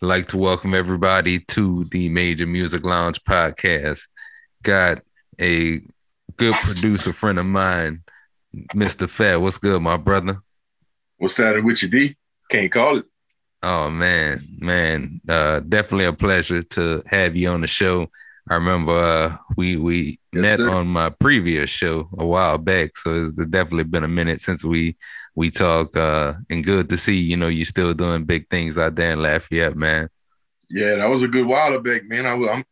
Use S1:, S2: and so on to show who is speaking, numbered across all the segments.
S1: I'd like to welcome everybody to the Major Music Lounge podcast. Got a good producer friend of mine, Mr. Phat. What's good, my brother?
S2: What's happening with you, D? Can't call it.
S1: Oh man, man, uh, definitely a pleasure to have you on the show. I remember uh, we we yes, met sir. on my previous show a while back, so it's definitely been a minute since we we talk. Uh, and good to see you know you're still doing big things out there in Lafayette, man.
S2: Yeah, that was a good while back, man. I, I'm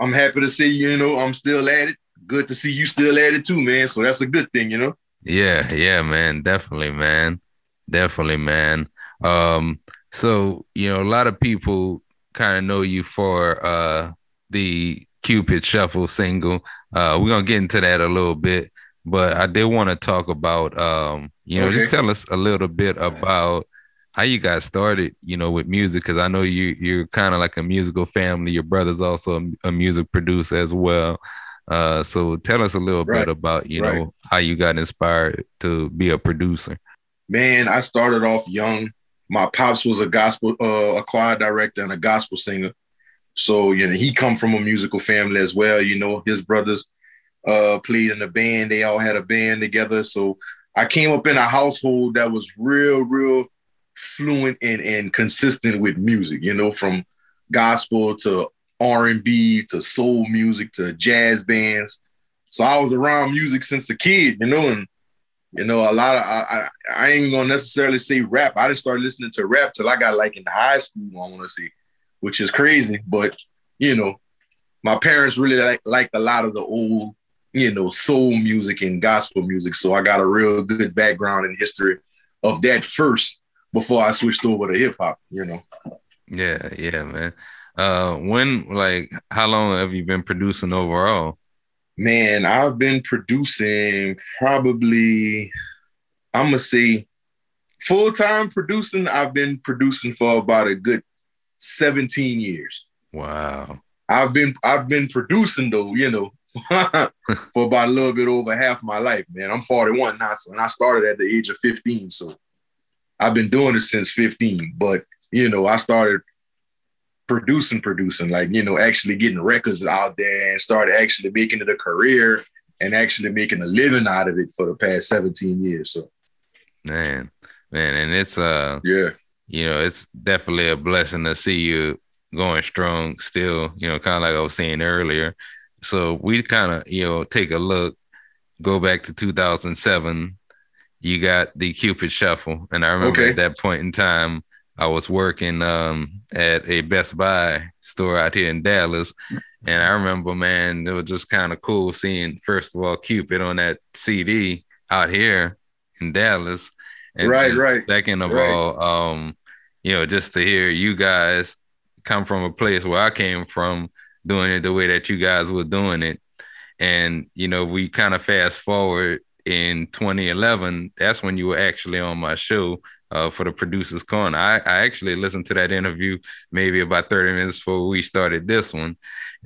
S2: I'm happy to see you. You know, I'm still at it. Good to see you still at it too, man. So that's a good thing, you know.
S1: Yeah, yeah, man. Definitely, man. Definitely, man. Um, so you know, a lot of people kind of know you for uh the Cupid Shuffle single. Uh, we're gonna get into that a little bit, but I did want to talk about um, you know, okay. just tell us a little bit about how you got started, you know, with music because I know you you're kind of like a musical family. Your brother's also a, a music producer as well. Uh, so tell us a little right. bit about you right. know how you got inspired to be a producer.
S2: Man, I started off young. My pops was a gospel uh, a choir director and a gospel singer. So, you know, he come from a musical family as well. You know, his brothers uh, played in a band. They all had a band together. So I came up in a household that was real, real fluent and, and consistent with music, you know, from gospel to R&B to soul music to jazz bands. So I was around music since a kid, you know, and you know, a lot of I, I, I ain't gonna necessarily say rap. I just started listening to rap till I got like in high school, I wanna say which is crazy. But you know, my parents really like liked a lot of the old, you know, soul music and gospel music. So I got a real good background in history of that first before I switched over to hip hop. You know.
S1: Yeah, yeah, man. Uh, when like how long have you been producing overall?
S2: Man, I've been producing probably I'm gonna say full time producing. I've been producing for about a good 17 years.
S1: Wow.
S2: I've been I've been producing though, you know, for about a little bit over half my life, man. I'm 41 now, so and I started at the age of 15. So I've been doing it since 15. But you know, I started producing, producing, like you know, actually getting records out there and started actually making it a career and actually making a living out of it for the past 17 years. So
S1: man, man, and it's uh
S2: yeah
S1: you know, it's definitely a blessing to see you going strong still, you know, kind of like I was saying earlier. So we kind of, you know, take a look, go back to 2007. You got the Cupid Shuffle. And I remember okay. at that point in time, I was working um, at a Best Buy store out here in Dallas. And I remember, man, it was just kind of cool seeing, first of all, Cupid on that CD out here in Dallas.
S2: And, right, right.
S1: Second of right. all, um, you know, just to hear you guys come from a place where I came from, doing it the way that you guys were doing it. And, you know, we kind of fast forward in 2011, that's when you were actually on my show uh, for the Producers Corner. I, I actually listened to that interview maybe about 30 minutes before we started this one.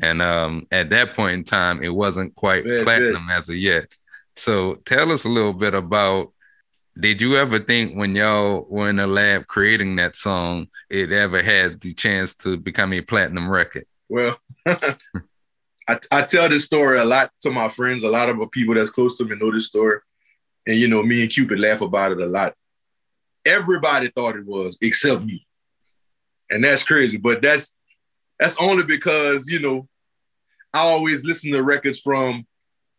S1: And um, at that point in time, it wasn't quite platinum as of yet. So tell us a little bit about did you ever think when y'all were in the lab creating that song, it ever had the chance to become a platinum record?
S2: Well, I, I tell this story a lot to my friends. A lot of people that's close to me know this story. And, you know, me and Cupid laugh about it a lot. Everybody thought it was except me. And that's crazy. But that's that's only because, you know, I always listen to records from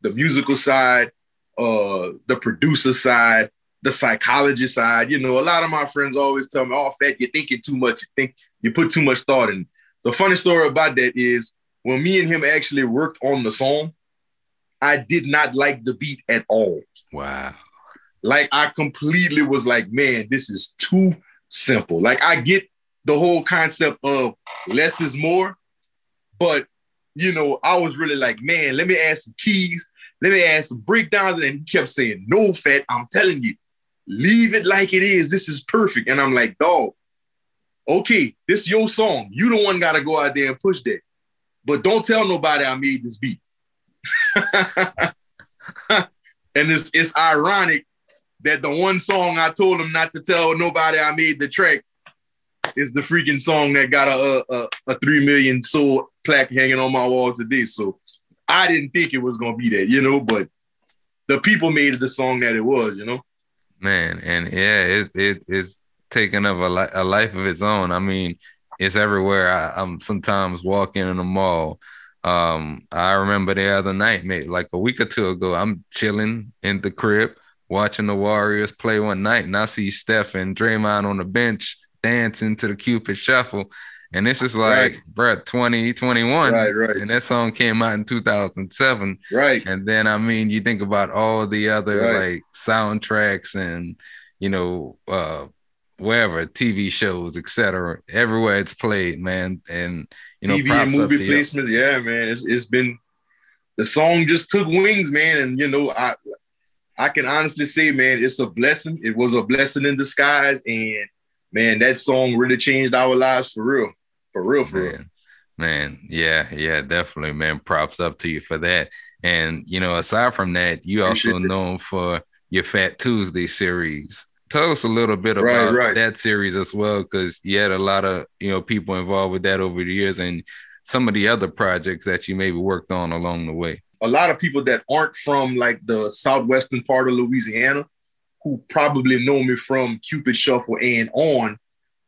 S2: the musical side, uh, the producer side, the psychology side. You know, a lot of my friends always tell me, "Oh, Phat, you're thinking too much. You think you put too much thought in." The funny story about that is when me and him actually worked on the song, I did not like the beat at all.
S1: Wow.
S2: Like I completely was like, man, this is too simple. Like I get the whole concept of less is more, but you know, I was really like, man, let me add some keys, let me add some breakdowns. And he kept saying, no, Phat, I'm telling you, Leave it like it is. This is perfect. And I'm like, dog, okay, this your song. You the one gotta go out there and push that. But don't tell nobody I made this beat. and it's it's ironic that the one song I told him not to tell nobody I made the track, is the freaking song that got a, a, a three million soul plaque hanging on my wall today. So I didn't think it was gonna be that, you know, but the people made the song that it was, you know.
S1: Man, and yeah, it, it it's taking up a, li- a life of its own. I mean, it's everywhere. I, am sometimes walking in the mall. Um, I remember the other night, maybe like a week or two ago, I'm chilling in the crib watching the Warriors play one night, and I see Steph and Draymond on the bench dancing to the Cupid Shuffle. And this is like, right. bro, 2021.
S2: Right, right.
S1: And that song came out in 2007.
S2: Right.
S1: And then, I mean, you think about all the other right. like soundtracks and, you know, uh, wherever, TV shows, etc. Everywhere it's played, man. And, you know,
S2: TV and movie placements. Yeah, man. It's, it's been, the song just took wings, man. And, you know, I, I can honestly say, man, it's a blessing. It was a blessing in disguise. And, man, that song really changed our lives for real. For real, for
S1: man,
S2: real.
S1: Man, yeah, yeah, definitely, man. Props up to you for that. And you know, aside from that, you also known for your Fat Tuesday series. Tell us a little bit about right, right. that series as well, because you had a lot of you know people involved with that over the years, and some of the other projects that you maybe worked on along the way.
S2: A lot of people that aren't from like the southwestern part of Louisiana, who probably know me from Cupid Shuffle and on,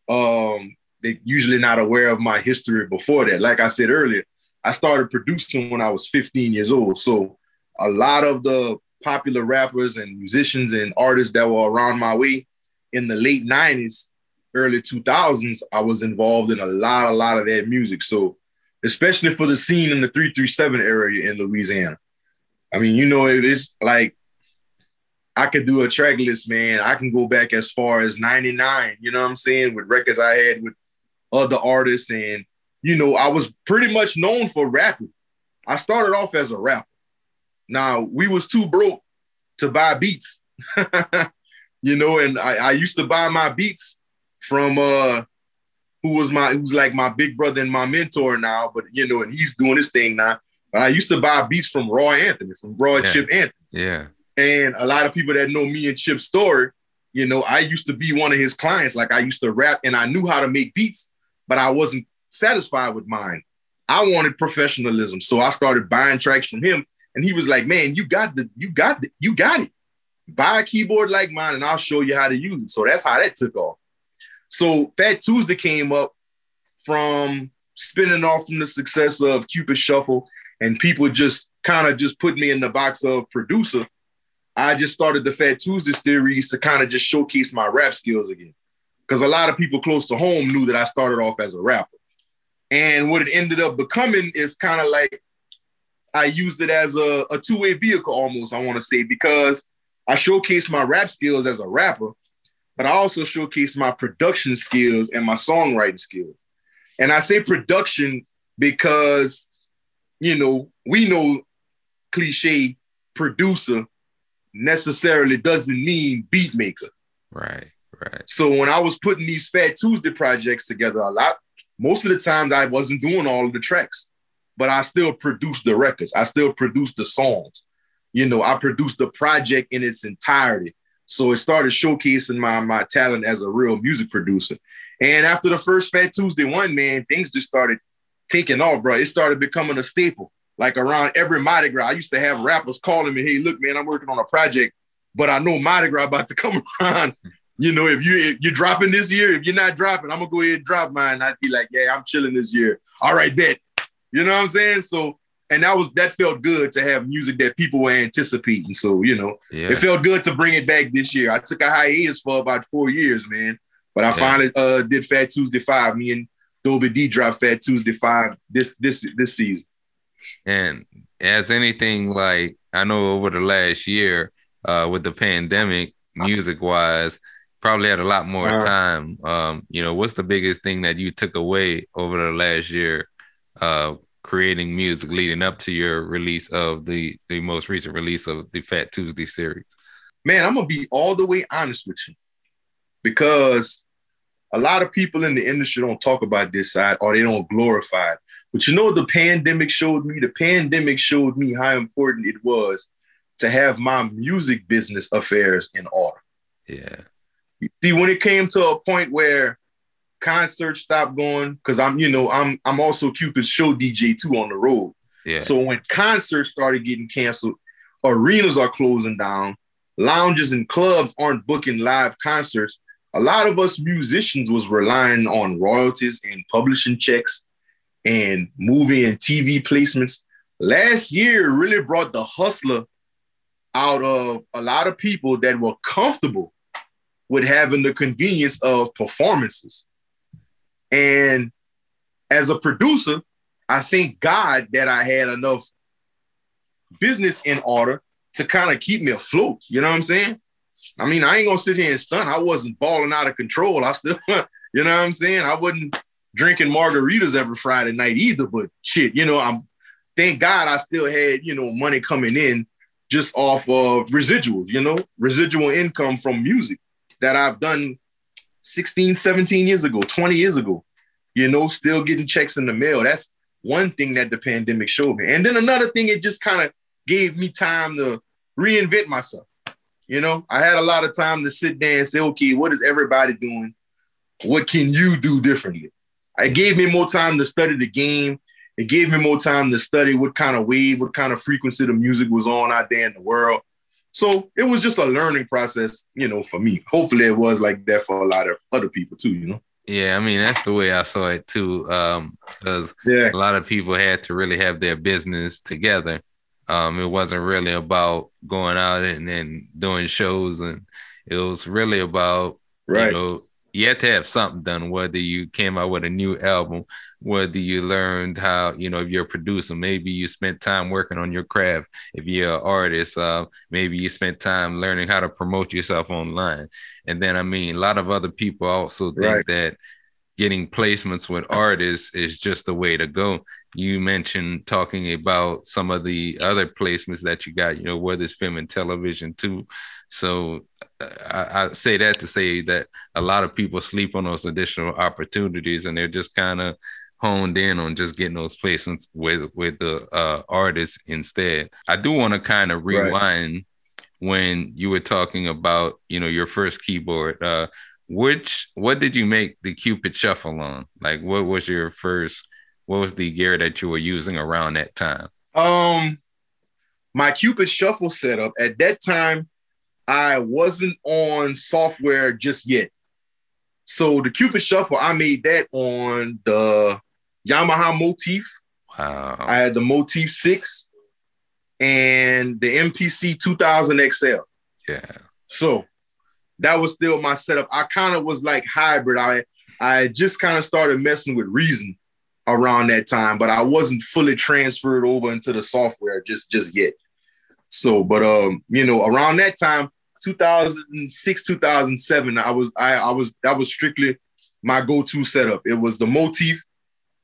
S2: um, they usually not aware of my history before that. Like I said earlier, I started producing when I was 15 years old. So a lot of the popular rappers and musicians and artists that were around my way in the late 90s, early 2000s, I was involved in a lot, a lot of that music. So especially for the scene in the 337 area in Louisiana. I mean, you know, it's like I could do a track list, man. I can go back as far as 99, you know what I'm saying, with records I had with other artists. And, you know, I was pretty much known for rapping. I started off as a rapper. Now, we was too broke to buy beats, you know, and I, I used to buy my beats from uh who was my who's like my big brother and my mentor now, but you know, and he's doing his thing now. But I used to buy beats from Roy Anthony, from Roy yeah. Chip Anthony.
S1: Yeah.
S2: And a lot of people that know me and Chip's story, you know, I used to be one of his clients. Like I used to rap and I knew how to make beats, but I wasn't satisfied with mine. I wanted professionalism. So I started buying tracks from him. And he was like, man, you got the, you got the, you got it. Buy a keyboard like mine and I'll show you how to use it. So that's how that took off. So Fat Tuesday came up from spinning off from the success of Cupid Shuffle and people just kind of just put me in the box of producer I just started the Fat Tuesday series to kind of just showcase my rap skills again. Because a lot of people close to home knew that I started off as a rapper. And what it ended up becoming is kind of like I used it as a, a two way vehicle almost, I want to say, because I showcased my rap skills as a rapper, but I also showcased my production skills and my songwriting skills. And I say production because, you know, we know cliche producer necessarily doesn't mean beat maker.
S1: Right, right.
S2: So when I was putting these Fat Tuesday projects together, a lot, most of the times I wasn't doing all of the tracks, but I still produced the records. I still produced the songs. You know, I produced the project in its entirety. So it started showcasing my my talent as a real music producer. And after the first Fat Tuesday one, man, things just started taking off, bro. It started becoming a staple like around every Mardi Gras, I used to have rappers calling me, "Hey, look, man, I'm working on a project, but I know Mardi Gras about to come around. You know, if you if you're dropping this year, if you're not dropping, I'm gonna go ahead and drop mine." I'd be like, "Yeah, I'm chilling this year. All right, bet." You know what I'm saying? So, and that was that felt good to have music that people were anticipating. So, you know, yeah. it felt good to bring it back this year. I took a hiatus for about four years, man, but I yeah. finally uh, did Fat Tuesday Five. Me and Dobie D dropped Fat Tuesday Five this this this season.
S1: And as anything like I know over the last year, uh, with the pandemic, music wise, probably had a lot more uh, time. Um, you know, what's the biggest thing that you took away over the last year, uh, creating music leading up to your release of the the most recent release of the Fat Tuesday series?
S2: Man, I'm gonna be all the way honest with you, because a lot of people in the industry don't talk about this side or they don't glorify it. But you know the pandemic showed me? The pandemic showed me how important it was to have my music business affairs in order.
S1: Yeah.
S2: You see, when it came to a point where concerts stopped going because I'm, you know, I'm I'm also Cupid's show DJ too on the road.
S1: Yeah.
S2: So when concerts started getting canceled, arenas are closing down, lounges and clubs aren't booking live concerts. A lot of us musicians was relying on royalties and publishing checks and movie and TV placements. Last year really brought the hustler out of a lot of people that were comfortable with having the convenience of performances. And as a producer, I thank God that I had enough business in order to kind of keep me afloat. You know what I'm saying? I mean, I ain't gonna sit here and stunt. I wasn't balling out of control. I still, you know what I'm saying? I wasn't drinking margaritas every Friday night either. But shit, you know, I'm thank God I still had, you know, money coming in just off of residuals, you know, residual income from music that I've done 16, 17 years ago, 20 years ago, you know, still getting checks in the mail. That's one thing that the pandemic showed me. And then another thing, it just kind of gave me time to reinvent myself. You know, I had a lot of time to sit there and say, okay, what is everybody doing? What can you do differently? It gave me more time to study the game. It gave me more time to study what kind of wave, what kind of frequency the music was on out there in the world. So it was just a learning process, you know, for me. Hopefully it was like that for a lot of other people too, you know.
S1: Yeah, I mean that's the way I saw it too. Um, because
S2: Yeah.
S1: a lot of people had to really have their business together. Um, it wasn't really about going out and, and doing shows, and it was really about
S2: Right.
S1: you know you had to have something done. Whether you came out with a new album, whether you learned how you know if you're a producer, maybe you spent time working on your craft. If you're an artist, uh, maybe you spent time learning how to promote yourself online. And then I mean, a lot of other people also think
S2: Right.
S1: that getting placements with artists is just the way to go. You mentioned talking about some of the other placements that you got, you know, whether it's film and television too. So uh, I, I say that to say that a lot of people sleep on those additional opportunities and they're just kind of honed in on just getting those placements with with the uh, artists instead. I do want to kind of
S2: Right.
S1: rewind when you were talking about you know your first keyboard. Uh, which what did you make the Cupid Shuffle on? Like, what was your first? What was the gear that you were using around that time?
S2: Um, my Cupid Shuffle setup at that time, I wasn't on software just yet. So the Cupid Shuffle, I made that on the Yamaha Motif.
S1: Wow.
S2: I had the Motif 6 and the MPC 2000 XL.
S1: yeah.
S2: So that was still my setup. I kind of was like hybrid. I I just kind of started messing with Reason around that time, but I wasn't fully transferred over into the software just just yet. So, but um, you know, around that time, 2006, 2007, I was I I was that was strictly my go-to setup. It was the Motif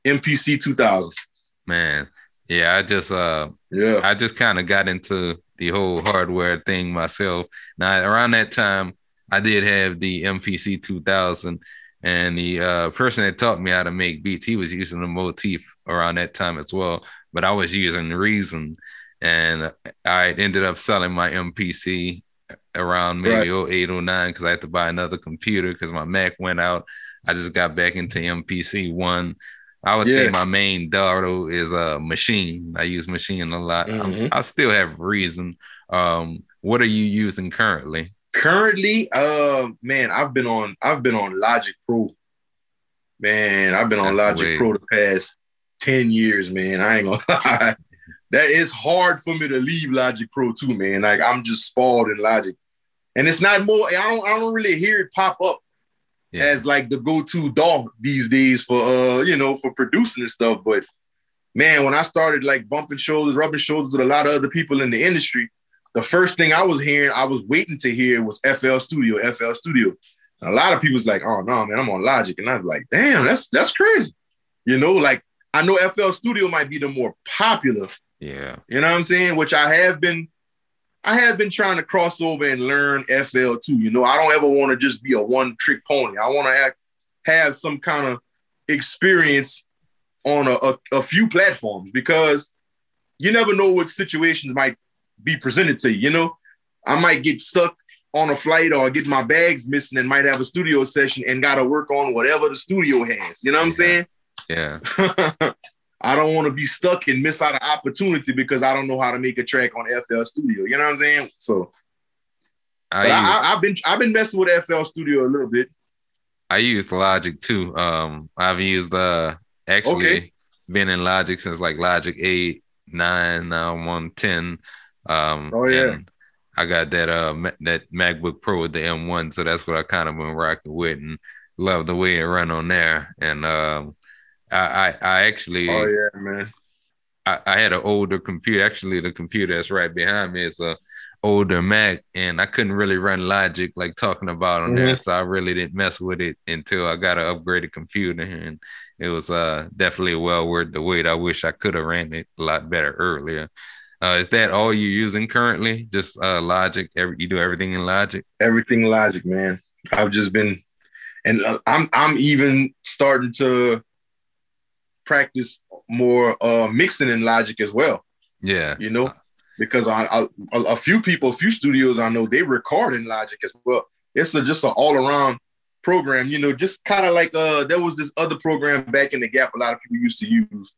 S2: MPC 2000.
S1: Man. Yeah. I just uh
S2: Yeah.
S1: I just kind of got into the whole hardware thing myself. Now, around that time, I did have the MPC 2000, and the uh, person that taught me how to make beats, he was using the motif around that time as well. But I was using Reason, and I ended up selling my MPC around maybe 08, 09 because I had to buy another computer because my Mac went out. I just got back into MPC one. I would say my main Dardo is a machine. I use Maschine a lot.
S2: Mhm.
S1: I still have reason. Um, what are you using currently?
S2: Currently, uh, man, I've been on I've been on Logic Pro. Man, I've been on
S1: That's
S2: Logic. Pro the past 10 years, man. I ain't gonna lie. That is hard for me to leave Logic Pro too, man. Like I'm just spoiled in Logic. And it's not more, I don't I don't really hear it pop up
S1: Yeah.
S2: as like the go-to DAW these days for uh, you know, for producing and stuff. But man, when I started like bumping shoulders, rubbing shoulders with a lot of other people in the industry, the first thing I was hearing, I was waiting to hear was FL Studio, FL Studio. And a lot of people's like, oh no, man, I'm on Logic. And I was like, damn, that's that's crazy. You know, like I know FL Studio might be the more popular,
S1: yeah.
S2: you know what I'm saying? Which I have been, I have been trying to cross over and learn FL too. You know, I don't ever want to just be a one trick pony. I want to have, have some kind of experience on a, a, a few platforms because you never know what situations might be presented to you. You know, I might get stuck on a flight or get my bags missing and might have a studio session and got to work on whatever the studio has. You know what I'm saying?
S1: Yeah.
S2: I don't want to be stuck and miss out an opportunity because I don't know how to make a track on FL Studio. You know what I'm saying? So I, use, I, have been I've been messing with FL Studio a little bit.
S1: I used Logic too. Um, I've used uh actually okay. been in Logic since like Logic eight, nine, now one ten. Um,
S2: oh yeah.
S1: I got that uh that MacBook Pro with the M1, so that's what I kind of been rocking with and love the way it run on there. And um, I, I, I actually
S2: oh yeah man,
S1: I, I had an older computer. Actually, the computer that's right behind me is a older Mac, and I couldn't really run Logic like talking about on mm-hmm. there, so I really didn't mess with it until I got an upgraded computer, and it was uh definitely well worth the wait. I wish I could have ran it a lot better earlier. Uh, is that all you're using currently? Just uh, Logic? Every you do everything in Logic?
S2: Everything Logic, man. I've just been, and uh, I'm I'm even starting to practice more uh, mixing in Logic as well.
S1: Yeah,
S2: you know, because I, I, a few people, a few studios I know they record in Logic as well. It's a, just an all around program. You know, just kind of like uh, there was this other program back in the Gap. A lot of people used to use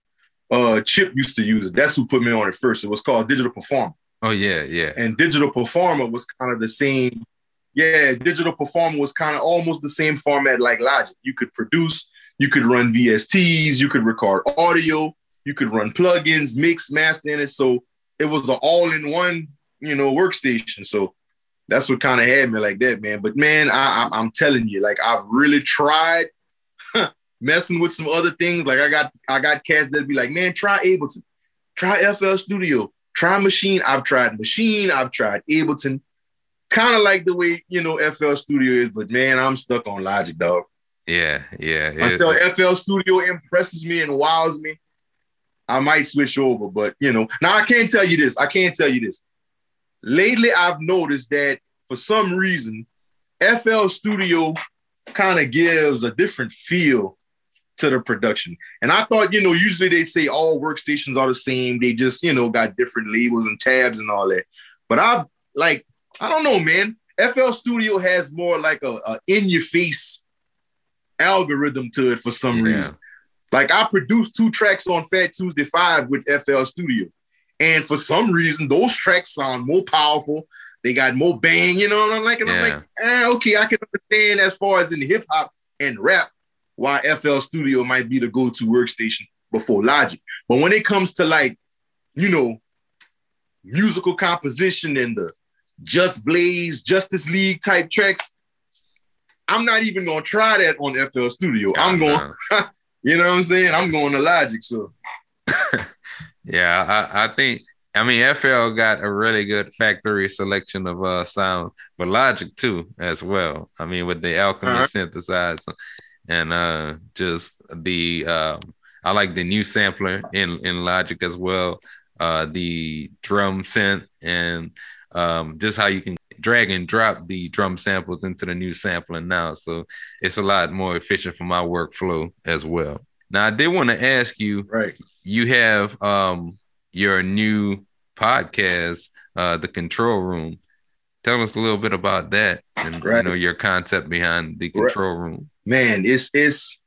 S2: uh, Chip used to use it. That's who put me on it first. It was called Digital Performer.
S1: Oh yeah, yeah.
S2: And Digital Performer was kind of the same. Yeah, Digital Performer was kind of almost the same format like Logic. You could produce, you could run VSTs, you could record audio, you could run plugins, mix, master in it. So it was an all-in-one, you know, workstation. So that's what kind of had me like that, man. But man, I, I, I'm telling you, like I've really tried messing with some other things. Like I got I got cats that be like, man, try Ableton, try FL Studio, try Maschine. I've tried Maschine, I've tried Ableton. Kind of like the way you know FL Studio is, but man, I'm stuck on Logic, dog.
S1: Yeah, yeah.
S2: Until FL Studio impresses me and wows me, I might switch over. But you know, now I can't tell you this. I can't tell you this. Lately, I've noticed that for some reason, FL Studio kind of gives a different feel to the production. And I thought, you know, usually they say all workstations are the same. They just, you know, got different labels and tabs and all that. But I've like, I don't know, man. FL Studio has more like a, a in your face algorithm to it for some yeah. reason. Like I produced two tracks on Fat Tuesday 5 with FL Studio. And for some reason, those tracks sound more powerful. They got more bang, you know what I'm like? And yeah. I'm like, eh, okay, I can understand as far as in hip hop and rap why FL Studio might be the go-to workstation before Logic. But when it comes to like, you know, musical composition and the Just Blaze, Justice League type tracks, I'm not even gonna try that on FL Studio. I'm going, you know what I'm saying? I'm going to Logic. So
S1: yeah, I, I think I mean FL got a really good factory selection of uh sounds, but Logic too as well. I mean with the Alchemy uh-huh. synthesizer and uh just the uh I like the new sampler in in Logic as well. Uh the drum synth and um just how you can drag and drop the drum samples into the new sampling now. So it's a lot more efficient for my workflow as well. Now I did want to ask you,
S2: right?
S1: You have um your new podcast, uh, the control room. Tell us a little bit about that and right. you know your concept behind the control right. room
S2: man, it's it's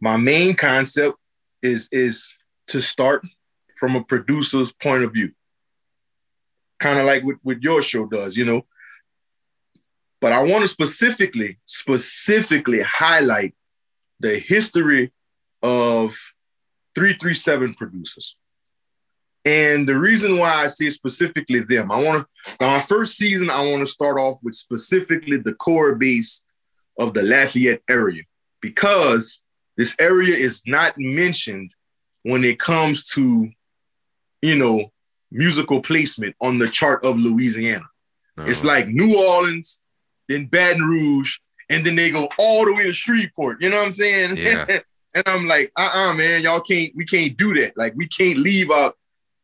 S2: my main concept is is to start from a producer's point of view. Kind of like what, what your show does, you know. But I want to specifically, specifically highlight the history of 337 producers. And the reason why I say specifically them, I want to, my first season, I want to start off with specifically the core base of the Lafayette area because this area is not mentioned when it comes to, you know, musical placement on the chart of Louisiana. Uh-huh. It's like New Orleans, then Baton Rouge, and then they go all the way to Shreveport. You know what I'm saying?
S1: Yeah.
S2: and I'm like, uh-uh, man, y'all can't, we can't do that. Like, we can't leave out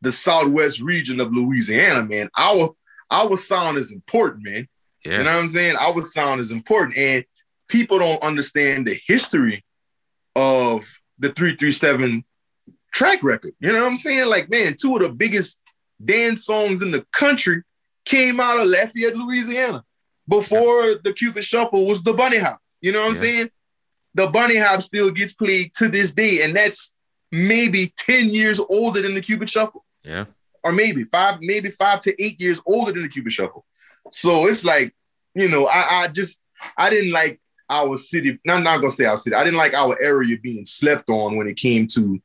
S2: the southwest region of Louisiana, man. Our our sound is important, man. Yeah. You know what I'm saying? Our sound is important. And people don't understand the history of the 337 track record. You know what I'm saying? Like, man, two of the biggest dance songs in the country came out of Lafayette, Louisiana. before yeah. the Cupid Shuffle was the Bunny Hop. You know what I'm saying? The Bunny Hop still gets played to this day, and that's maybe 10 years older than the Cupid Shuffle.
S1: Yeah.
S2: Or maybe five, maybe five to eight years older than the Cupid Shuffle. So it's like, you know, I, I just I didn't like our city. I'm not gonna say our city. I didn't like our area being slept on when it came to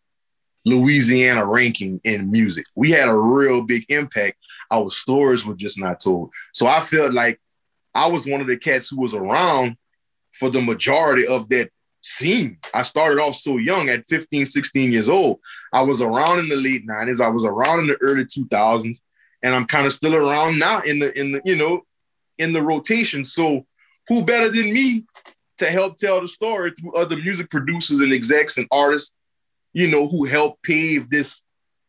S2: Louisiana ranking in music. We had a real big impact. Our stories were just not told. So I felt like I was one of the cats who was around for the majority of that scene. I started off so young at 15, 16 years old. I was around in the late 90s. I was around in the early 2000s. And I'm kind of still around now in the in the, you know, in the rotation. So who better than me to help tell the story through other music producers and execs and artists, you know, who helped pave this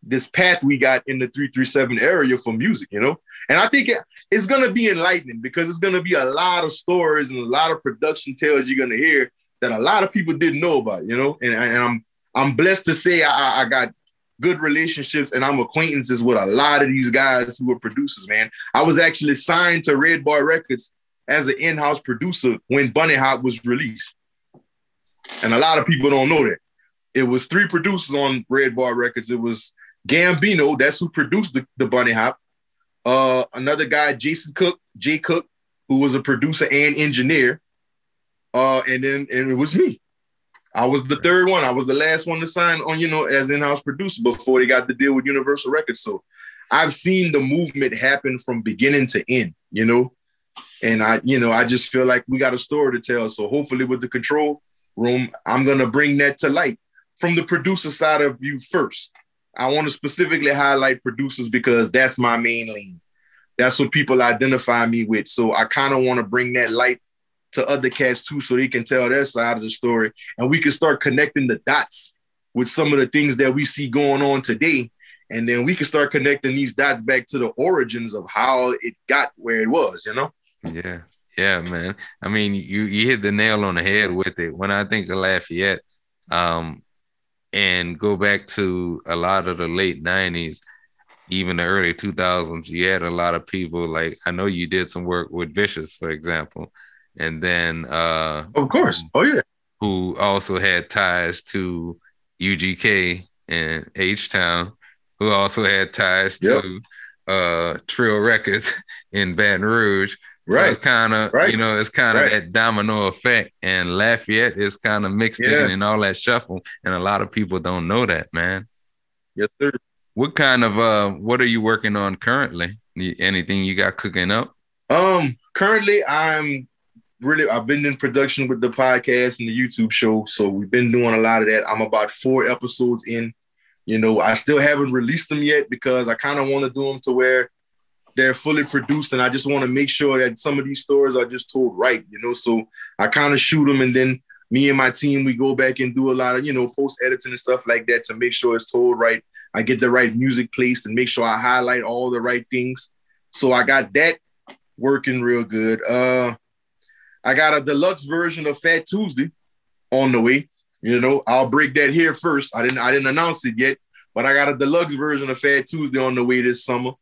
S2: this path we got in the 337 area for music, you know? And I think it, it's gonna be enlightening because it's gonna be a lot of stories and a lot of production tales you're gonna hear that a lot of people didn't know about, you know? And, and I'm I'm blessed to say I, I got good relationships and I'm acquaintances with a lot of these guys who are producers, man. I was actually signed to Red Bar Records as an in-house producer when Bunny Hop was released. And a lot of people don't know that. It was three producers on Red Bar Records. It was Gambino, that's who produced the, the Bunny Hop. Uh, another guy, Jason Cook, Jay Cook, who was a producer and engineer. Uh, and then and it was me. I was the third one. I was the last one to sign on, you know, as in-house producer before they got the deal with Universal Records. So I've seen the movement happen from beginning to end, you know. And I, you know, I just feel like we got a story to tell. So hopefully with the control room, I'm gonna bring that to light from the producer side of you first. I want to specifically highlight producers because that's my main lane. That's what people identify me with. So I kind of want to bring that light to other cats too, so they can tell their side of the story, and we can start connecting the dots with some of the things that we see going on today and then we can start connecting these dots back to the origins of how it got where it was you know
S1: yeah, yeah, man. I mean, you you hit the nail on the head with it. When I think of Lafayette, um, and go back to a lot of the late '90s, even the early 2000s, you had a lot of people like I know you did some work with Vicious, for example, and then uh,
S2: of course, oh yeah,
S1: who also had ties to UGK and H Town, who also had ties yep. to uh Trill Records in Baton Rouge. Right. So it's kind of, right. you know, it's kind of right. that domino effect. And Lafayette is kind of mixed yeah. in and all that shuffle. And a lot of people don't know that, man.
S2: Yes, sir.
S1: What kind of uh what are you working on currently? Anything you got cooking up?
S2: Um, currently I'm really I've been in production with the podcast and the YouTube show. So we've been doing a lot of that. I'm about four episodes in. You know, I still haven't released them yet because I kind of want to do them to where they're fully produced and I just want to make sure that some of these stories are just told right, you know. So I kind of shoot them and then me and my team we go back and do a lot of, you know, post editing and stuff like that to make sure it's told right. I get the right music placed and make sure I highlight all the right things. So I got that working real good. Uh I got a deluxe version of Fat Tuesday on the way. You know, I'll break that here first. I didn't I didn't announce it yet, but I got a deluxe version of Fat Tuesday on the way this summer.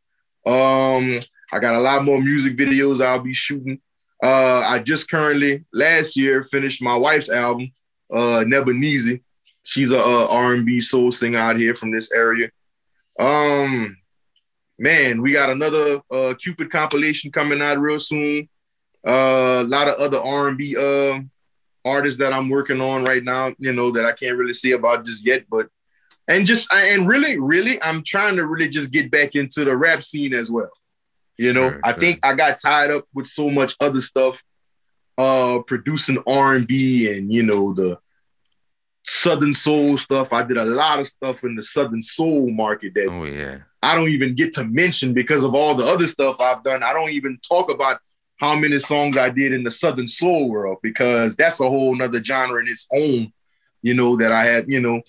S2: Um, I got a lot more music videos I'll be shooting. Uh, I just currently last year finished my wife's album, uh, Nebanese. She's a, a R&B soul singer out here from this area. Um, man, we got another uh, Cupid compilation coming out real soon. Uh, a lot of other R&B uh, artists that I'm working on right now. You know that I can't really say about just yet, but and just and really, really, I'm trying to really just get back into the rap scene as well. You know, I think I got tied up with so much other stuff, uh, producing R and B and you know the Southern soul stuff. I did a lot of stuff in the Southern soul market that
S1: oh yeah
S2: I don't even get to mention because of all the other stuff I've done. I don't even talk about how many songs I did in the Southern soul world because that's a whole nother genre in its own. You know that I had you know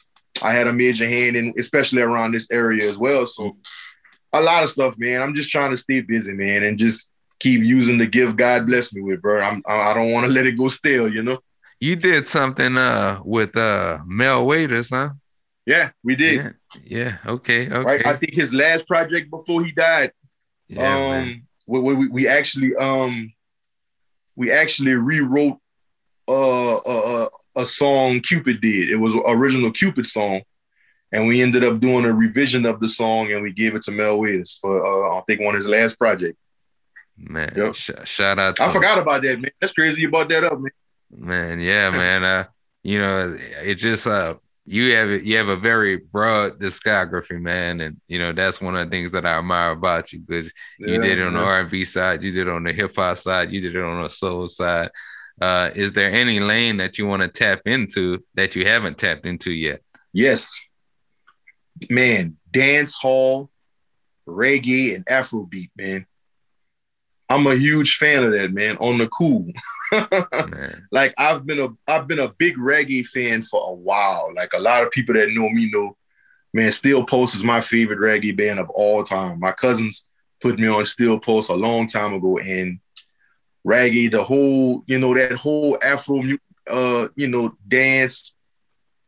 S2: I had a major hand in, especially around this area as well. So a lot of stuff, man. I'm just trying to stay busy, man, and just keep using the gift God bless me with, bro. I'm I don't want to let it go stale, you know.
S1: You did something uh with uh Mel Waiters, huh?
S2: Yeah, we did.
S1: Yeah, yeah. okay, okay.
S2: Right. I think his last project before he died. Yeah, um we, we, we actually um we actually rewrote uh, a, a song Cupid did. It was an original Cupid song, and we ended up doing a revision of the song, and we gave it to Mel Wiz for uh, I think one of his last project.
S1: Man, yep. sh- shout out!
S2: I forgot about that, man. That's crazy you brought that up, man.
S1: Man, yeah, man. Uh, you know, it just uh, you have you have a very broad discography, man, and you know that's one of the things that I admire about you because yeah, you did it on the R and B side, you did it on the hip hop side, you did it on the soul side. Uh, is there any lane that you want to tap into that you haven't tapped into yet?
S2: Yes, man. Dance hall, reggae, and Afrobeat, man. I'm a huge fan of that, man. On the cool, like I've been a I've been a big reggae fan for a while. Like a lot of people that know me know, man. Steel Pulse is my favorite reggae band of all time. My cousins put me on Steel Pulse a long time ago, and reggae, the whole you know that whole Afro, uh, you know, dance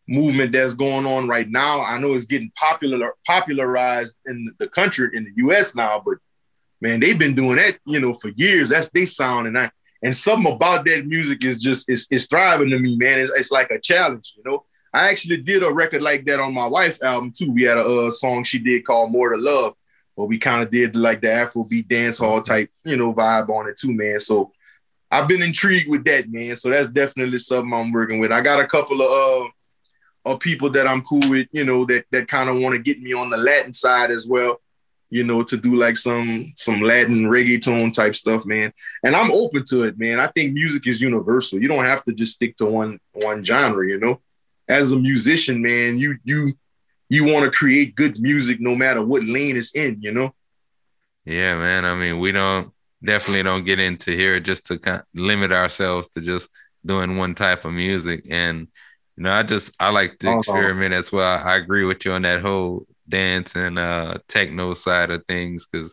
S2: movement that's going on right now. I know it's getting popular popularized in the country in the U.S. now, but man, they've been doing that, you know, for years. That's they sound, and I and something about that music is just it's, it's thriving to me, man. It's, it's like a challenge, you know. I actually did a record like that on my wife's album too. We had a, a song she did called "More to Love," but we kind of did like the Afrobeat dance hall type, you know, vibe on it too, man. So I've been intrigued with that, man. So that's definitely something I'm working with. I got a couple of uh of people that I'm cool with, you know, that that kind of want to get me on the Latin side as well you know, to do like some some Latin reggaeton type stuff, man. And I'm open to it, man. I think music is universal. You don't have to just stick to one one genre, you know. As a musician, man, you you you want to create good music no matter what lane it's in, you know.
S1: Yeah, man. I mean, we don't definitely don't get into here just to kind of limit ourselves to just doing one type of music and you know, I just I like to uh-huh. experiment as well. I agree with you on that whole dance and uh techno side of things because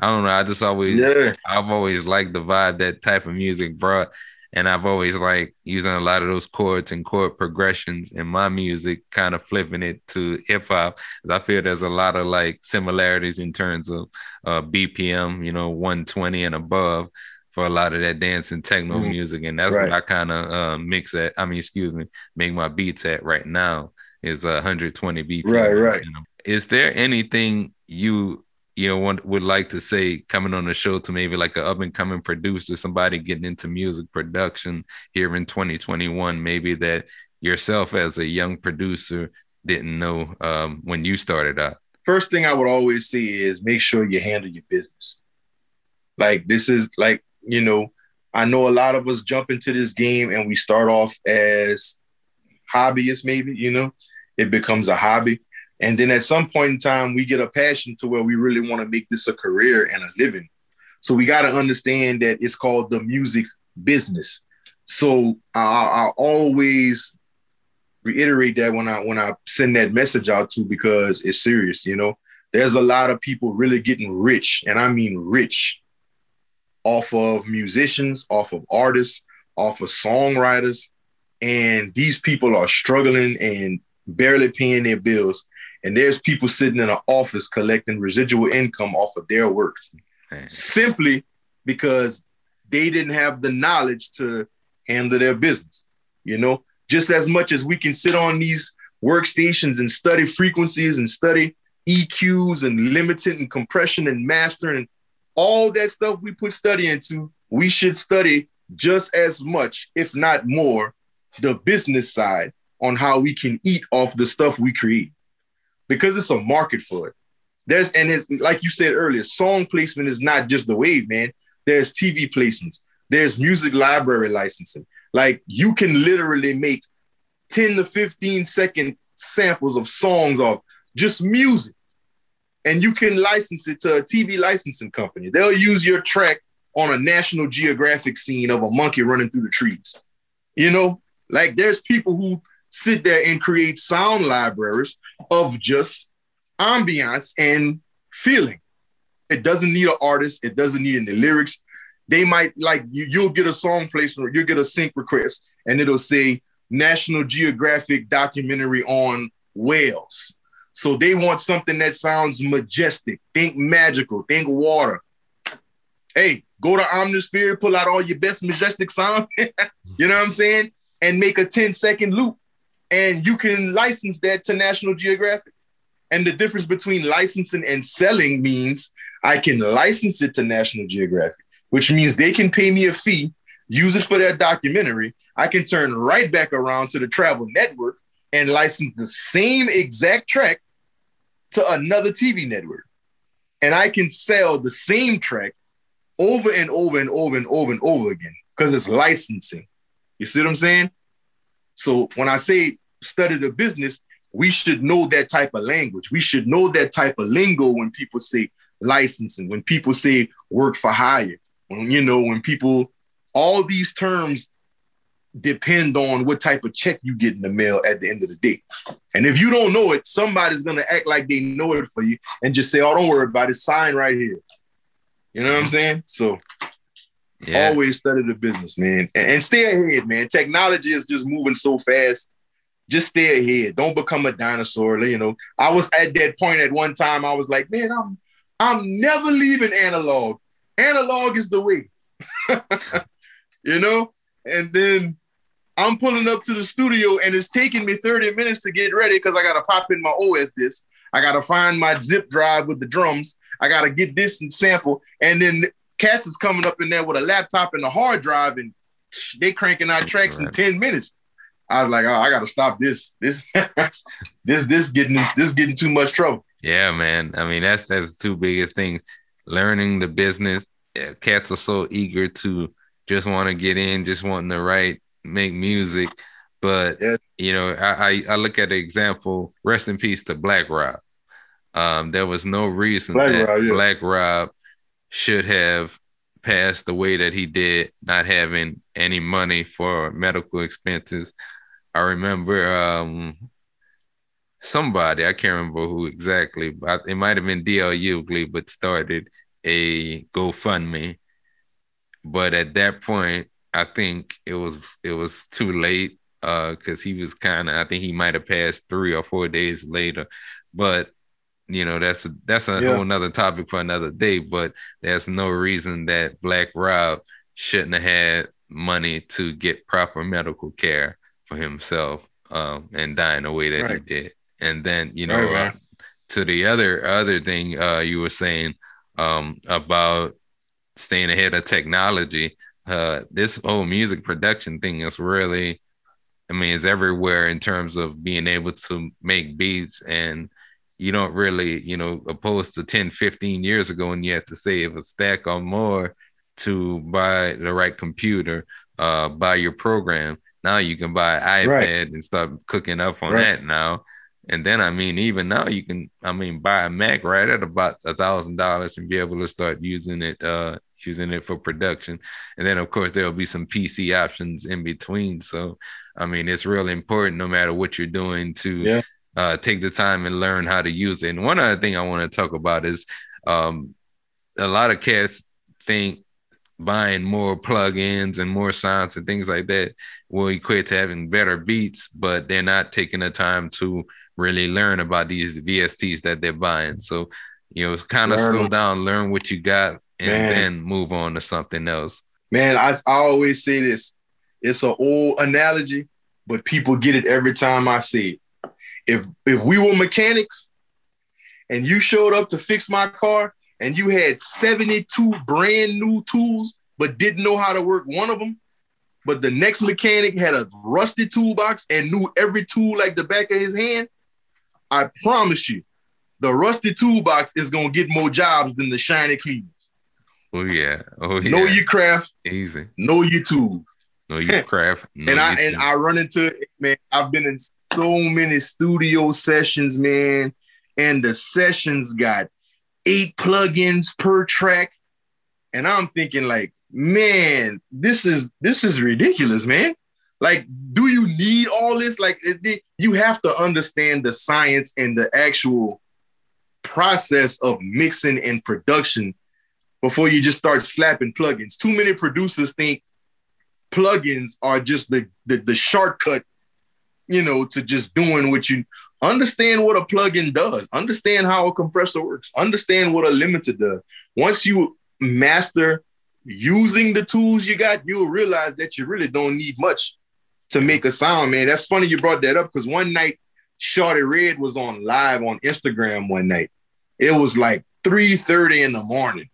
S1: I don't know. I just always yeah. I've always liked the vibe that type of music brought. And I've always like using a lot of those chords and chord progressions in my music, kind of flipping it to hip hop. Because I feel there's a lot of like similarities in terms of uh, BPM, you know, 120 and above for a lot of that dance and techno mm-hmm. music. And that's right. what I kind of uh, mix at. I mean, excuse me, make my beats at right now is uh, 120 BPM.
S2: Right, right.
S1: You know? is there anything you you know one would like to say coming on the show to maybe like an up and coming producer, somebody getting into music production here in 2021, maybe that yourself as a young producer didn't know um, when you started out?
S2: First thing I would always say is make sure you handle your business. Like this is like you know, I know a lot of us jump into this game and we start off as hobbyists, maybe you know, it becomes a hobby and then at some point in time, we get a passion to where we really want to make this a career and a living. So we got to understand that it's called the music business. So I, I always reiterate that when I when I send that message out to because it's serious. You know, there's a lot of people really getting rich, and I mean rich, off of musicians, off of artists, off of songwriters, and these people are struggling and barely paying their bills and there's people sitting in an office collecting residual income off of their work. Simply because they didn't have the knowledge to handle their business. You know, just as much as we can sit on these workstations and study frequencies and study EQs and limited and compression and mastering and all that stuff we put study into, we should study just as much, if not more, the business side on how we can eat off the stuff we create because it's a market for it. There's and it's like you said earlier, song placement is not just the wave, man. There's TV placements, there's music library licensing. Like you can literally make 10 to 15 second samples of songs of just music. And you can license it to a TV licensing company. They'll use your track on a National Geographic scene of a monkey running through the trees. You know, like there's people who sit there and create sound libraries of just ambiance and feeling. It doesn't need an artist, it doesn't need any lyrics. They might like you, you'll get a song placement, you'll get a sync request, and it'll say National Geographic documentary on whales. So they want something that sounds majestic. Think magical, think water. Hey, go to Omnisphere, pull out all your best majestic sound, you know what I'm saying, and make a 10 second loop, and you can license that to National Geographic. And the difference between licensing and selling means I can license it to National Geographic, which means they can pay me a fee, use it for their documentary. I can turn right back around to the travel network and license the same exact track to another TV network. And I can sell the same track over and over and over and over and over again because it's licensing. You see what I'm saying? So when I say study the business, we should know that type of language. We should know that type of lingo when people say licensing, when people say work for hire, when you know, when people all these terms depend on what type of check you get in the mail at the end of the day. And if you don't know it, somebody's gonna act like they know it for you and just say, "Oh, don't worry about it. Sign right here." You know what I'm saying? So yeah. always study the business, man, and, and stay ahead, man. Technology is just moving so fast. Just stay ahead. Don't become a dinosaur. You know, I was at that point at one time. I was like, man, I'm I'm never leaving analog. Analog is the way. you know? And then I'm pulling up to the studio and it's taking me 30 minutes to get ready because I gotta pop in my OS disc. I gotta find my zip drive with the drums. I gotta get this and sample. And then Cass is coming up in there with a laptop and a hard drive, and they cranking out tracks in 10 minutes. I was like, oh, I gotta stop this. This this this getting this getting too much trouble.
S1: Yeah, man. I mean, that's that's the two biggest things. Learning the business. Cats are so eager to just want to get in, just wanting to write, make music. But yeah. you know, I, I, I look at the example. Rest in peace to Black Rob. Um, there was no reason Black that Rob, yeah. Black Rob should have passed the way that he did, not having any money for medical expenses. I remember um, somebody, I can't remember who exactly, but it might have been DL Hughley, but started a GoFundMe. But at that point, I think it was it was too late uh, because uh, he was kind of I think he might have passed three or four days later. But you know that's a, that's a yeah. whole another topic for another day. But there's no reason that Black Rob shouldn't have had money to get proper medical care for himself um, and die in the way that right. he did. And then you know right. uh, to the other other thing uh, you were saying um, about staying ahead of technology. Uh, this whole music production thing is really, I mean, it's everywhere in terms of being able to make beats and you don't really, you know, opposed to 10, 15 years ago and you had to save a stack or more to buy the right computer, uh, buy your program. Now you can buy an iPad right. and start cooking up on right. that now. And then I mean, even now you can, I mean, buy a Mac right at about a thousand dollars and be able to start using it, uh, using it for production. And then of course there'll be some PC options in between. So I mean, it's really important no matter what you're doing to yeah uh, take the time and learn how to use it. And one other thing I want to talk about is um, a lot of cats think buying more plugins and more sounds and things like that will equate to having better beats, but they're not taking the time to really learn about these VSTs that they're buying. So, you know, kind of slow down, learn what you got, and Man. then move on to something else.
S2: Man, I, I always say this. It's an old analogy, but people get it every time I say it if if we were mechanics and you showed up to fix my car and you had 72 brand new tools but didn't know how to work one of them but the next mechanic had a rusty toolbox and knew every tool like the back of his hand i promise you the rusty toolbox is going to get more jobs than the shiny cleaners
S1: oh yeah. Oh yeah.
S2: know your craft.
S1: Easy.
S2: Know your tools
S1: know you craft.
S2: know and i and i run into it, man i've been in so many studio sessions, man, and the sessions got eight plugins per track. And I'm thinking, like, man, this is this is ridiculous, man. Like, do you need all this? Like, it, you have to understand the science and the actual process of mixing and production before you just start slapping plugins. Too many producers think plugins are just the, the, the shortcut you know, to just doing what you understand what a plugin does, understand how a compressor works, understand what a limiter does. Once you master using the tools you got, you'll realize that you really don't need much to make a sound, man. That's funny you brought that up because one night Shawty Redd was on live on Instagram one night. It was like 3:30 in the morning.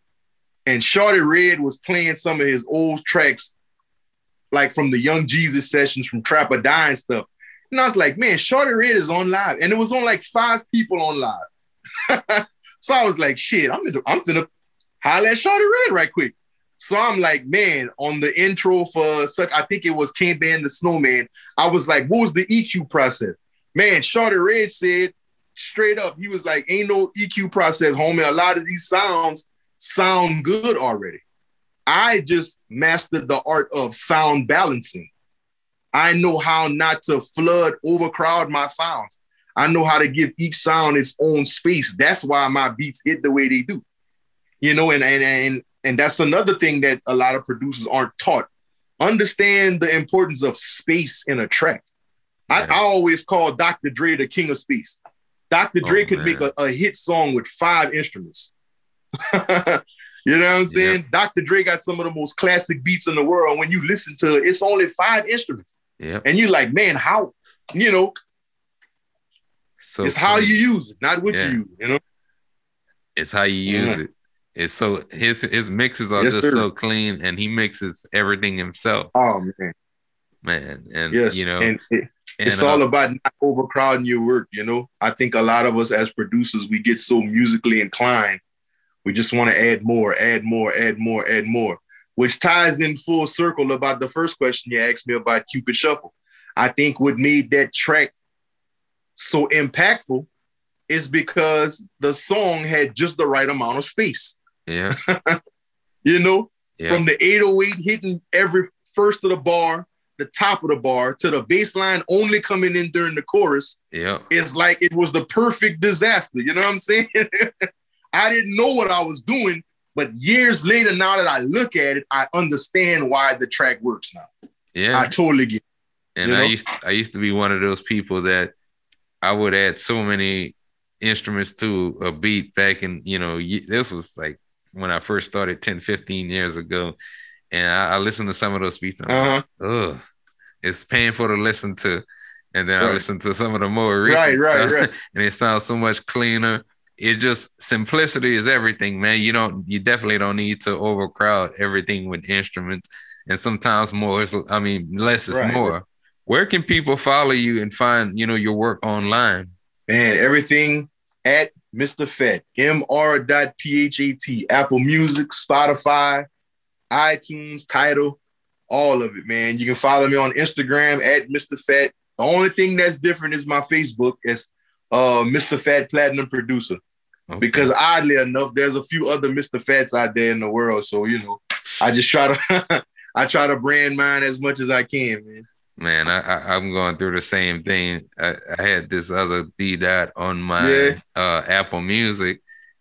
S2: And Shawty Redd was playing some of his old tracks, like from the Young Jeezy sessions from Trapper and stuff. And I was like, man, Shawty Redd is on live. And it was on like five people on live. so I was like, shit, I'm gonna I'm gonna holler at Shawty Redd right quick. So I'm like, man, on the intro for such, I think it was Can't Ban the Snowman. I was like, what was the EQ process? Man, Shawty Redd said straight up, he was like, ain't no EQ process, homie. A lot of these sounds sound good already. I just mastered the art of sound balancing. I know how not to flood, overcrowd my sounds. I know how to give each sound its own space. That's why my beats hit the way they do. You know, and and and and that's another thing that a lot of producers aren't taught. Understand the importance of space in a track. I, I, always call Dr. Dre the king of space. Dr. Oh, Dre oh, could man. make a, a, hit song with five instruments. you know what I'm saying? Yep. Dr. Dre got some of the most classic beats in the world. When you listen to it, it's only five instruments.
S1: Yep.
S2: And you're like, man, how, you know, so it's how you use it, not what yeah. you use, you know?
S1: It's how you use mm-hmm. it. It's so his his mixes are yes, just sir. so clean, and he mixes everything himself.
S2: Oh man,
S1: man, and yes, you know,
S2: and it, it's all uh, about not overcrowding your work. You know, I think a lot of us as producers we get so musically inclined, we just want to add more, add more, add more, add more, which ties in full circle about the first question you asked me about Cupid Shuffle. I think what made that track so impactful is because the song had just the right amount of space.
S1: Yeah.
S2: you know, yeah. from the 808 hitting every first of the bar, the top of the bar, to the bass line only coming in during the chorus.
S1: Yeah.
S2: It's like it was the perfect disaster. You know what I'm saying? I didn't know what I was doing, but years later, now that I look at it, I understand why the track works now.
S1: Yeah.
S2: I totally get it.
S1: And I know? used to, I used to be one of those people that I would add so many instruments to a beat back in, you know, this was like when I first started 10, 15 years ago. And I, I listened to some of those beats. uh-huh. like, ugh, it's painful to listen to. And then right. I listened to some of the more recent
S2: right, right,
S1: stuff,
S2: right.
S1: and it sounds so much cleaner. It just simplicity is everything, man. You don't, you definitely don't need to overcrowd everything with instruments. And sometimes more is, I mean, less is right. more. Where can people follow you and find, you know, your work online?
S2: Man, everything at Mr. Phat, mr.phat, Apple Music, Spotify, iTunes, Tidal, all of it, man. You can follow me on Instagram at Mr. Phat. The only thing that's different is my Facebook. It's uh, Mr. Phat Platinum Producer. Okay. Because oddly enough, there's a few other Mr. Fats out there in the world. So, you know, I just try to I try to brand mine as much as I can, man.
S1: Man, I, I am going through the same thing. I, I had this other D dot on my yeah. uh, Apple Music,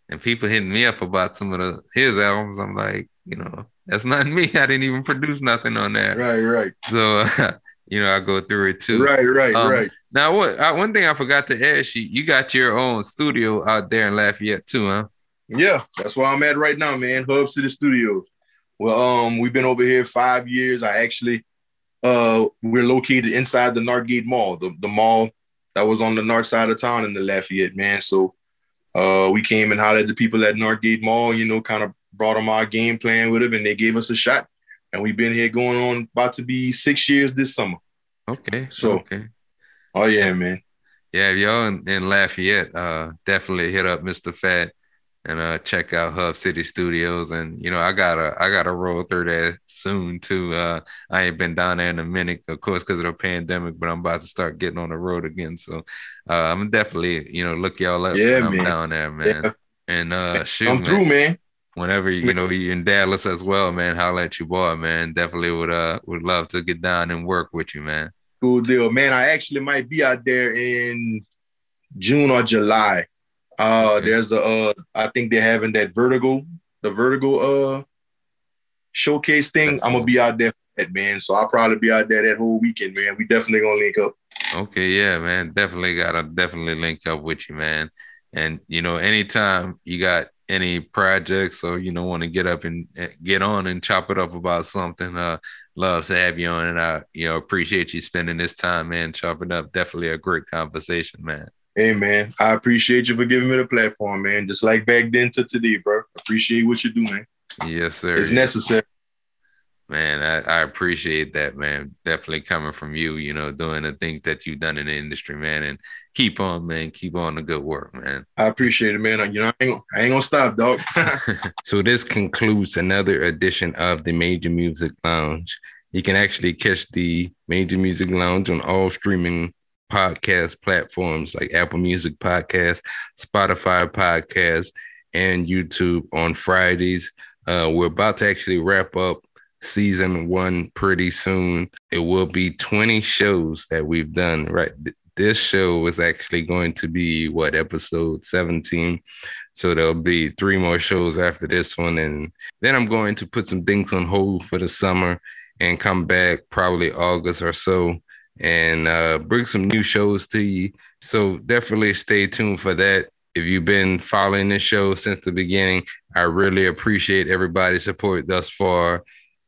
S1: and people hitting me up about some of the his albums. I'm like, you know, that's not me. I didn't even produce nothing on that.
S2: Right, right.
S1: So, uh, you know, I go through it too.
S2: Right, right, um, right.
S1: Now, what I, one thing I forgot to ask you, you got your own studio out there in Lafayette too, huh?
S2: Yeah, that's where I'm at right now, man. Hub City Studios. Well, um, we've been over here five years. I actually uh, we're located inside the Northgate Mall, the, the mall that was on the north side of town in the Lafayette, man. So uh, we came and hollered at the people at Northgate Mall, you know, kind of brought them our game plan with them, and they gave us a shot. And we've been here going on about to be six years this summer.
S1: Okay.
S2: So,
S1: okay.
S2: Oh yeah, man.
S1: Yeah, if y'all in, in Lafayette, uh, definitely hit up Mr. Phat and uh, check out Hub City Studios. And you know, I gotta I gotta roll through there soon too. Uh, I ain't been down there in a minute, of course, because of the pandemic, but I'm about to start getting on the road again. So uh, I'm definitely, you know, look y'all up
S2: yeah,
S1: I'm
S2: man.
S1: down there, man. Yeah. And uh shoot,
S2: I'm through, man.
S1: Whenever you know you're in Dallas as well, man, holla at your boy, man. Definitely would uh would love to get down and work with you, man.
S2: Cool deal, man. I actually might be out there in June or July. Uh, okay. there's the uh, I think they're having that vertical, the vertical uh showcase thing, I'm gonna be out there that man. So I'll probably be out there that whole weekend, man. We definitely gonna link up.
S1: Okay, yeah, man. Definitely gotta definitely link up with you, man. And you know, anytime you got any projects or you know want to get up and eh, get on and chop it up about something, uh, love to have you on, and I you know appreciate you spending this time, man, chopping up. Definitely a great conversation, man.
S2: Hey man, I appreciate you for giving me the platform, man. Just like back then to today, bro. Appreciate what you're doing.
S1: Yes, sir.
S2: It's necessary.
S1: Man, I, I appreciate that, man. Definitely coming from you, you know, doing the things that you've done in the industry, man. And keep on, man. Keep on the good work, man.
S2: I appreciate it, man. You know, I ain't, I ain't gonna stop, dog.
S1: so this concludes another edition of the Major Music Lounge. You can actually catch the Major Music Lounge on all streaming podcast platforms like Apple Music Podcast, Spotify Podcast, and YouTube on Fridays. Uh, we're about to actually wrap up season one pretty soon. It will be 20 shows that we've done, right? This show is actually going to be what episode 17. So there'll be three more shows after this one. And then I'm going to put some things on hold for the summer and come back probably August or so and uh, bring some new shows to you. So definitely stay tuned for that. If you've been following this show since the beginning, I really appreciate everybody's support thus far.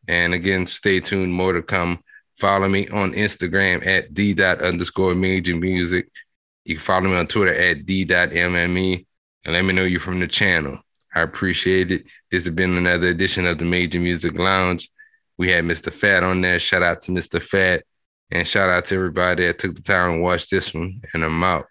S1: And again, stay tuned, more to come. Follow me on Instagram at d underscore major music. You can follow me on Twitter at d mme and let me know you're from the channel. I appreciate it. This has been another edition of the Major Music Lounge. We had Mr. Phat on there. Shout out to Mr. Phat and shout out to everybody that took the time to watch this one. And I'm out.